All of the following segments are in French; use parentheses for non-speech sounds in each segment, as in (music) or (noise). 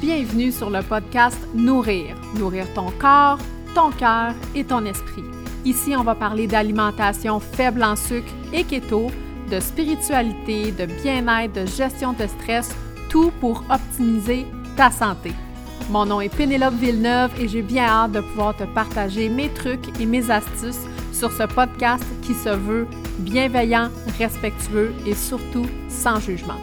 Bienvenue sur le podcast Nourrir. Nourrir ton corps, ton cœur et ton esprit. Ici, on va parler d'alimentation faible en sucre et keto, de spiritualité, de bien-être, de gestion de stress, tout pour optimiser ta santé. Mon nom est Pénélope Villeneuve et j'ai bien hâte de pouvoir te partager mes trucs et mes astuces sur ce podcast qui se veut bienveillant, respectueux et surtout sans jugement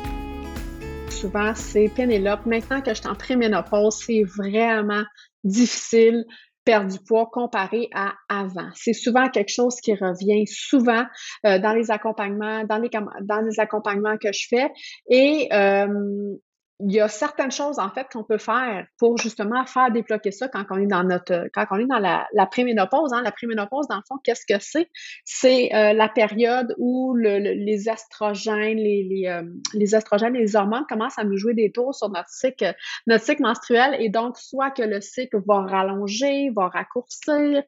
souvent, c'est Pénélope. Maintenant que je suis en préménopause, c'est vraiment difficile perdre du poids comparé à avant. C'est souvent quelque chose qui revient souvent euh, dans les accompagnements, dans les, dans les accompagnements que je fais. Et euh, il y a certaines choses en fait qu'on peut faire pour justement faire débloquer ça quand on est dans notre quand on est dans la, la préménopause. Hein. La préménopause, dans le fond, qu'est-ce que c'est? C'est euh, la période où le, les estrogènes, les, les, euh, les les hormones commencent à nous jouer des tours sur notre cycle, notre cycle menstruel. Et donc, soit que le cycle va rallonger, va raccourcir,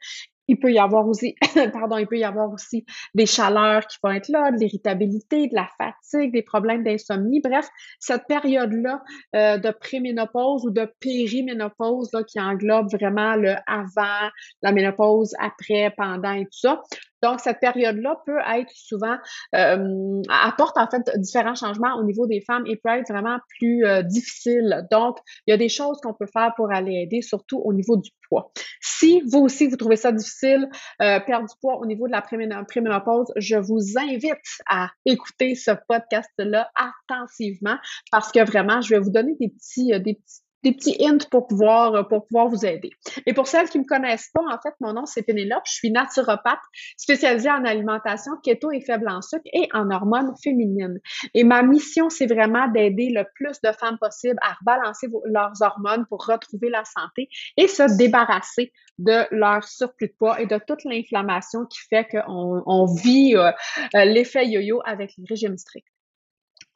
il peut y avoir aussi, (laughs) pardon, il peut y avoir aussi des chaleurs qui vont être là, de l'irritabilité, de la fatigue, des problèmes d'insomnie. Bref, cette période-là euh, de préménopause ou de périménopause là, qui englobe vraiment le avant, la ménopause, après, pendant et tout ça, donc, cette période-là peut être souvent, euh, apporte en fait différents changements au niveau des femmes et peut être vraiment plus euh, difficile. Donc, il y a des choses qu'on peut faire pour aller aider, surtout au niveau du poids. Si vous aussi, vous trouvez ça difficile, euh, perdre du poids au niveau de la préménopause, je vous invite à écouter ce podcast-là attensivement parce que vraiment, je vais vous donner des petits, des petits des petits hints pour pouvoir, euh, pour pouvoir vous aider. Et pour celles qui me connaissent pas, en fait, mon nom c'est Pénélope, je suis naturopathe spécialisée en alimentation keto et faible en sucre et en hormones féminines. Et ma mission, c'est vraiment d'aider le plus de femmes possible à rebalancer leurs hormones pour retrouver la santé et se débarrasser de leur surplus de poids et de toute l'inflammation qui fait qu'on on vit euh, euh, l'effet yo-yo avec les régimes stricts.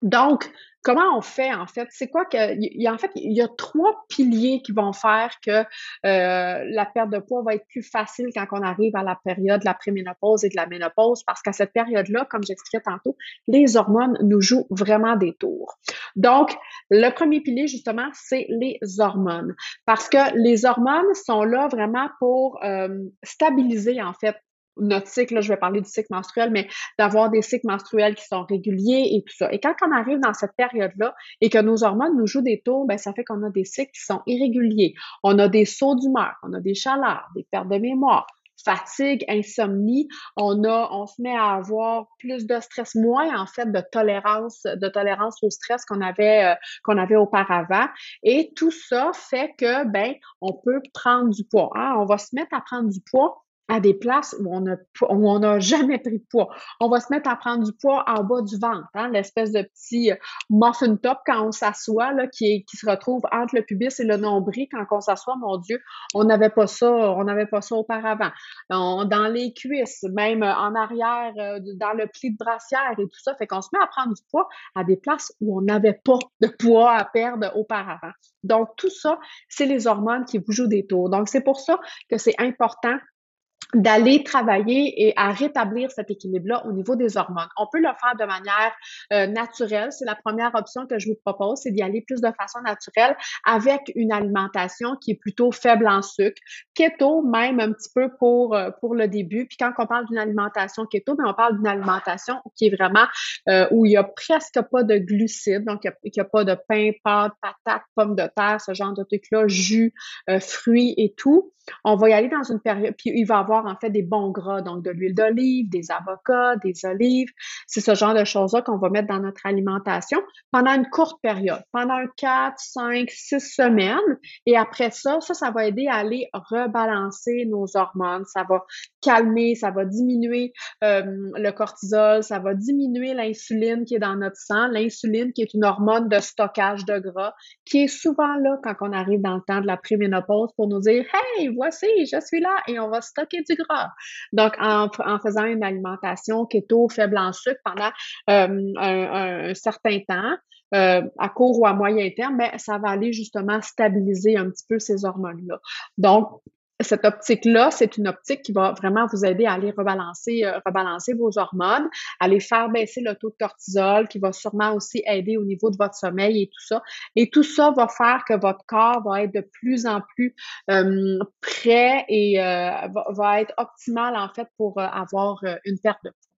Donc, comment on fait en fait? C'est quoi que. Il y a, en fait, il y a trois piliers qui vont faire que euh, la perte de poids va être plus facile quand on arrive à la période de la préménopause et de la ménopause, parce qu'à cette période-là, comme j'expliquais tantôt, les hormones nous jouent vraiment des tours. Donc, le premier pilier, justement, c'est les hormones. Parce que les hormones sont là vraiment pour euh, stabiliser, en fait, notre cycle, là, je vais parler du cycle menstruel, mais d'avoir des cycles menstruels qui sont réguliers et tout ça. Et quand on arrive dans cette période-là et que nos hormones nous jouent des tours, ben, ça fait qu'on a des cycles qui sont irréguliers. On a des sauts d'humeur, on a des chaleurs, des pertes de mémoire, fatigue, insomnie, on a, on se met à avoir plus de stress, moins en fait de tolérance, de tolérance au stress qu'on avait, euh, qu'on avait auparavant. Et tout ça fait que, ben, on peut prendre du poids. Hein. On va se mettre à prendre du poids à des places où on n'a jamais pris de poids. On va se mettre à prendre du poids en bas du ventre, hein, l'espèce de petit euh, muffin top quand on s'assoit, qui, se retrouve entre le pubis et le nombril quand on s'assoit, mon Dieu, on n'avait pas ça, on n'avait pas ça auparavant. dans les cuisses, même en arrière, euh, dans le pli de brassière et tout ça, fait qu'on se met à prendre du poids à des places où on n'avait pas de poids à perdre auparavant. Donc, tout ça, c'est les hormones qui vous jouent des tours. Donc, c'est pour ça que c'est important d'aller travailler et à rétablir cet équilibre-là au niveau des hormones. On peut le faire de manière euh, naturelle. C'est la première option que je vous propose, c'est d'y aller plus de façon naturelle avec une alimentation qui est plutôt faible en sucre. Keto, même un petit peu pour, euh, pour le début. Puis quand on parle d'une alimentation keto, ben, on parle d'une alimentation qui est vraiment euh, où il y a presque pas de glucides, donc il n'y a, pas de pain, pâtes, patates, pommes de terre, ce genre de trucs-là, jus, fruits et tout. On va y aller dans une période, puis il va y avoir en fait des bons gras, donc de l'huile d'olive, des avocats, des olives. C'est ce genre de choses-là qu'on va mettre dans notre alimentation pendant une courte période, pendant 4, 5, 6 semaines. Et après ça, ça, ça va aider à aller rebalancer nos hormones. Ça va calmer, ça va diminuer euh, le cortisol, ça va diminuer l'insuline qui est dans notre sang. L'insuline qui est une hormone de stockage de gras qui est souvent là quand on arrive dans le temps de la préménopause pour nous dire Hey, voici, je suis là et on va stocker Donc, en, faisant une alimentation keto faible en sucre pendant euh, un, certain temps, euh, à court ou à moyen terme, ben, ça va aller justement stabiliser un petit peu ces hormones-là. Donc, cette optique-là, c'est une optique qui va vraiment vous aider à aller rebalancer, euh, rebalancer vos hormones, aller faire baisser le taux de cortisol, qui va sûrement aussi aider au niveau de votre sommeil et tout ça. Et tout ça va faire que votre corps va être de plus en plus euh, prêt et euh, va, être optimal en fait pour avoir une perte de poids.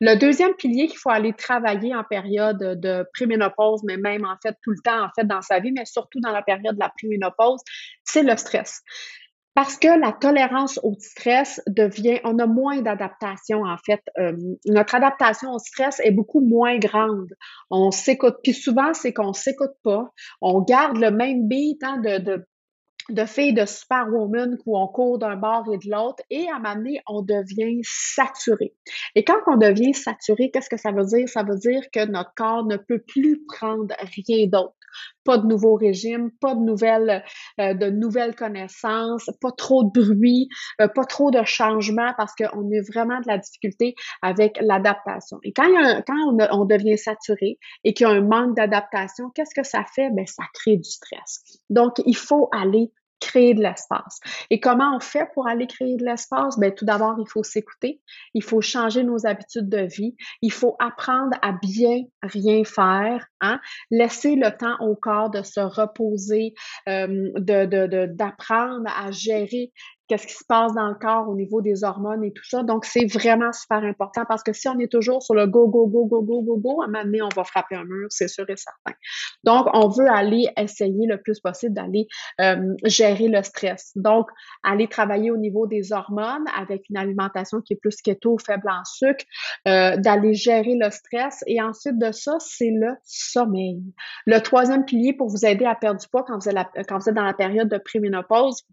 Le deuxième pilier qu'il faut aller travailler en période de préménopause, mais même en fait tout le temps en fait dans sa vie, mais surtout dans la période de la préménopause, c'est le stress. Parce que la tolérance au stress devient, on a moins d'adaptation en fait. Euh, notre adaptation au stress est beaucoup moins grande. On s'écoute, puis souvent c'est qu'on s'écoute pas. On garde le même beat hein, de, de de filles de superwoman où on court d'un bord et de l'autre et à un moment donné, on devient saturé. Et quand on devient saturé, qu'est-ce que ça veut dire? Ça veut dire que notre corps ne peut plus prendre rien d'autre pas de nouveaux régimes, pas de nouvelles, euh, de nouvelles connaissances, pas trop de bruit, euh, pas trop de changements parce qu'on a vraiment de la difficulté avec l'adaptation. Et quand, quand on, devient saturé et qu'il y a un manque d'adaptation, qu'est-ce que ça fait? Ben, ça crée du stress. Donc, il faut aller créer de l'espace. Et comment on fait pour aller créer de l'espace? Ben, tout d'abord, il faut s'écouter, il faut changer nos habitudes de vie, il faut apprendre à bien rien faire, hein? laisser le temps au corps de se reposer, euh, d'apprendre à gérer qu'est-ce qui se passe dans le corps au niveau des hormones et tout ça. Donc, c'est vraiment super important parce que si on est toujours sur le go, go, go, go, go, go, go, à un moment donné, on va frapper un mur, c'est sûr et certain. Donc, on veut aller essayer le plus possible d'aller euh, gérer le stress. Donc, aller travailler au niveau des hormones avec une alimentation qui est plus keto, faible en sucre, euh, d'aller gérer le stress. Et ensuite de ça, c'est le sommeil. Le troisième pilier pour vous aider à perdre du poids quand vous êtes, quand vous êtes dans la période de préménopause,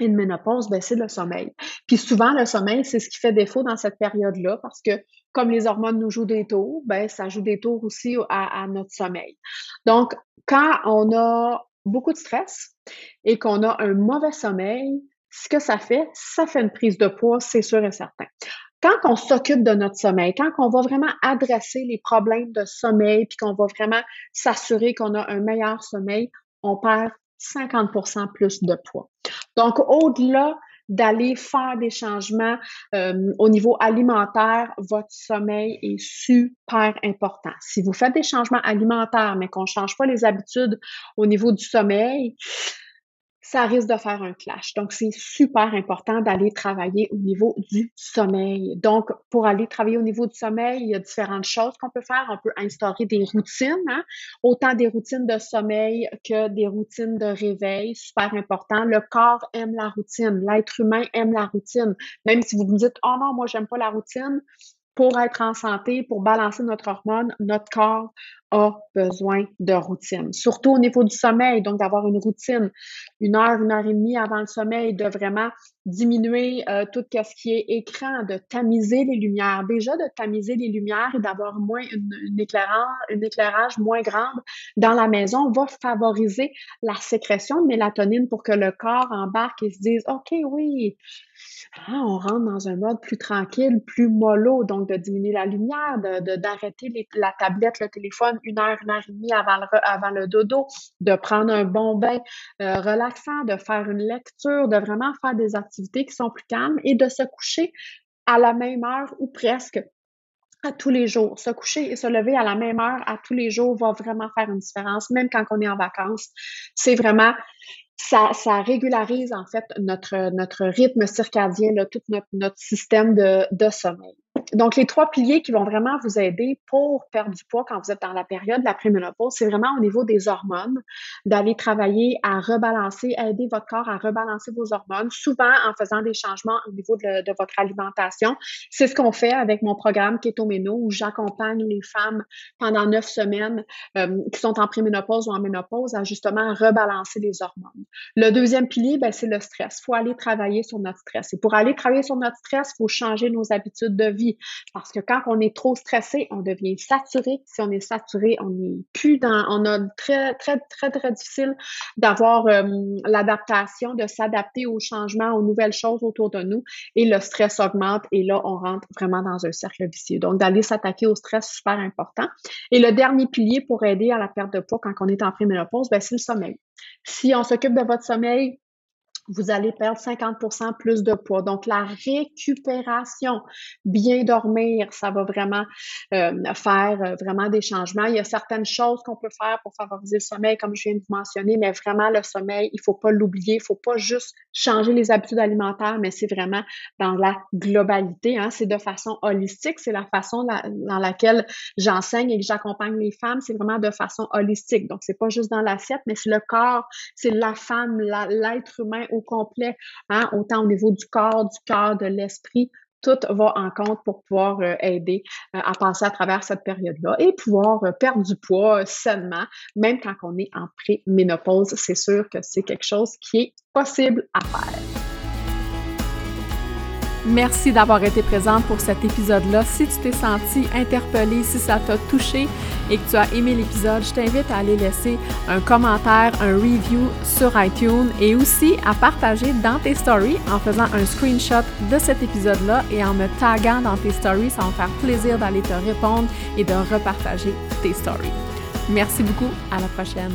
une ménopause, ben, c'est le sommeil. Puis souvent, le sommeil, c'est ce qui fait défaut dans cette période-là parce que comme les hormones nous jouent des tours, ben, ça joue des tours aussi à, notre sommeil. Donc, quand on a beaucoup de stress et qu'on a un mauvais sommeil, ce que ça fait, ça fait une prise de poids, c'est sûr et certain. Quand on s'occupe de notre sommeil, quand on va vraiment adresser les problèmes de sommeil, puis qu'on va vraiment s'assurer qu'on a un meilleur sommeil, on perd 50% plus de poids. Donc, au-delà d'aller faire des changements euh, au niveau alimentaire, votre sommeil est super important. Si vous faites des changements alimentaires, mais qu'on ne change pas les habitudes au niveau du sommeil, ça risque de faire un clash. Donc, c'est super important d'aller travailler au niveau du sommeil. Donc, pour aller travailler au niveau du sommeil, il y a différentes choses qu'on peut faire. On peut instaurer des routines, hein? autant des routines de sommeil que des routines de réveil. Super important. Le corps aime la routine. L'être humain aime la routine. Même si vous me dites, oh non, moi, j'aime pas la routine, pour être en santé, pour balancer notre hormone, notre corps a besoin de routine. Surtout au niveau du sommeil, donc d'avoir une routine, une heure, une heure et demie avant le sommeil, de vraiment diminuer euh, tout ce qui est écran, de tamiser les lumières. Déjà de tamiser les lumières et d'avoir moins une, éclairage, une éclairage moins grande dans la maison va favoriser la sécrétion de mélatonine pour que le corps embarque et se dise, OK, oui, ah, on rentre dans un mode plus tranquille, plus mollo, donc de diminuer la lumière, de d'arrêter la tablette, le téléphone une heure, une heure et demie avant le, dodo, de prendre un bon bain euh, relaxant, de faire une lecture, de vraiment faire des activités qui sont plus calmes et de se coucher à la même heure ou presque à tous les jours. Se coucher et se lever à la même heure à tous les jours va vraiment faire une différence, même quand on est en vacances. C'est vraiment ça, régularise en fait notre, rythme circadien, tout notre, système de sommeil. Donc, les trois piliers qui vont vraiment vous aider pour perdre du poids quand vous êtes dans la période de la préménopause, c'est vraiment au niveau des hormones, d'aller travailler à rebalancer, aider votre corps à rebalancer vos hormones, souvent en faisant des changements au niveau de, votre alimentation. C'est ce qu'on fait avec mon programme Keto Meno, où j'accompagne les femmes pendant neuf semaines euh, qui sont en préménopause ou en ménopause à justement rebalancer les hormones. Le deuxième pilier, ben, c'est le stress. Il faut aller travailler sur notre stress. Et pour aller travailler sur notre stress, il faut changer nos habitudes de vie. Parce que quand on est trop stressé, on devient saturé. Si on est saturé, on est plus dans, on a très, très, très, très difficile d'avoir euh, l'adaptation, de s'adapter aux changements, aux nouvelles choses autour de nous. Et le stress augmente et là, on rentre vraiment dans un cercle vicieux. Donc, d'aller s'attaquer au stress, super important. Et le dernier pilier pour aider à la perte de poids quand on est en préménopause, ben, c'est le sommeil. Si on s'occupe de votre sommeil, vous allez perdre 50% plus de poids. Donc, la récupération, bien dormir, ça va vraiment euh, faire euh, vraiment des changements. Il y a certaines choses qu'on peut faire pour favoriser le sommeil, comme je viens de vous mentionner, mais vraiment le sommeil, il faut pas l'oublier. Il faut pas juste changer les habitudes alimentaires, mais c'est vraiment dans la globalité. Hein. C'est de façon holistique. C'est la façon dans laquelle j'enseigne et que j'accompagne les femmes. C'est vraiment de façon holistique. Donc, c'est pas juste dans l'assiette, mais c'est le corps, c'est la femme, l'être humain au complet, hein, autant au niveau du corps, du cœur, de l'esprit. Tout va en compte pour pouvoir euh, aider euh, à passer à travers cette période-là et pouvoir euh, perdre du poids sainement, même quand on est en pré-ménopause. C'est sûr que c'est quelque chose qui est possible à faire. Merci d'avoir été présente pour cet épisode-là. Si tu t'es senti interpellé, si ça t'a touché et que tu as aimé l'épisode, je t'invite à aller laisser un commentaire, un review sur iTunes et aussi à partager dans tes stories en faisant un screenshot de cet épisode-là et en me taguant dans tes stories. Ça va me faire plaisir d'aller te répondre et de repartager tes stories. Merci beaucoup. À la prochaine.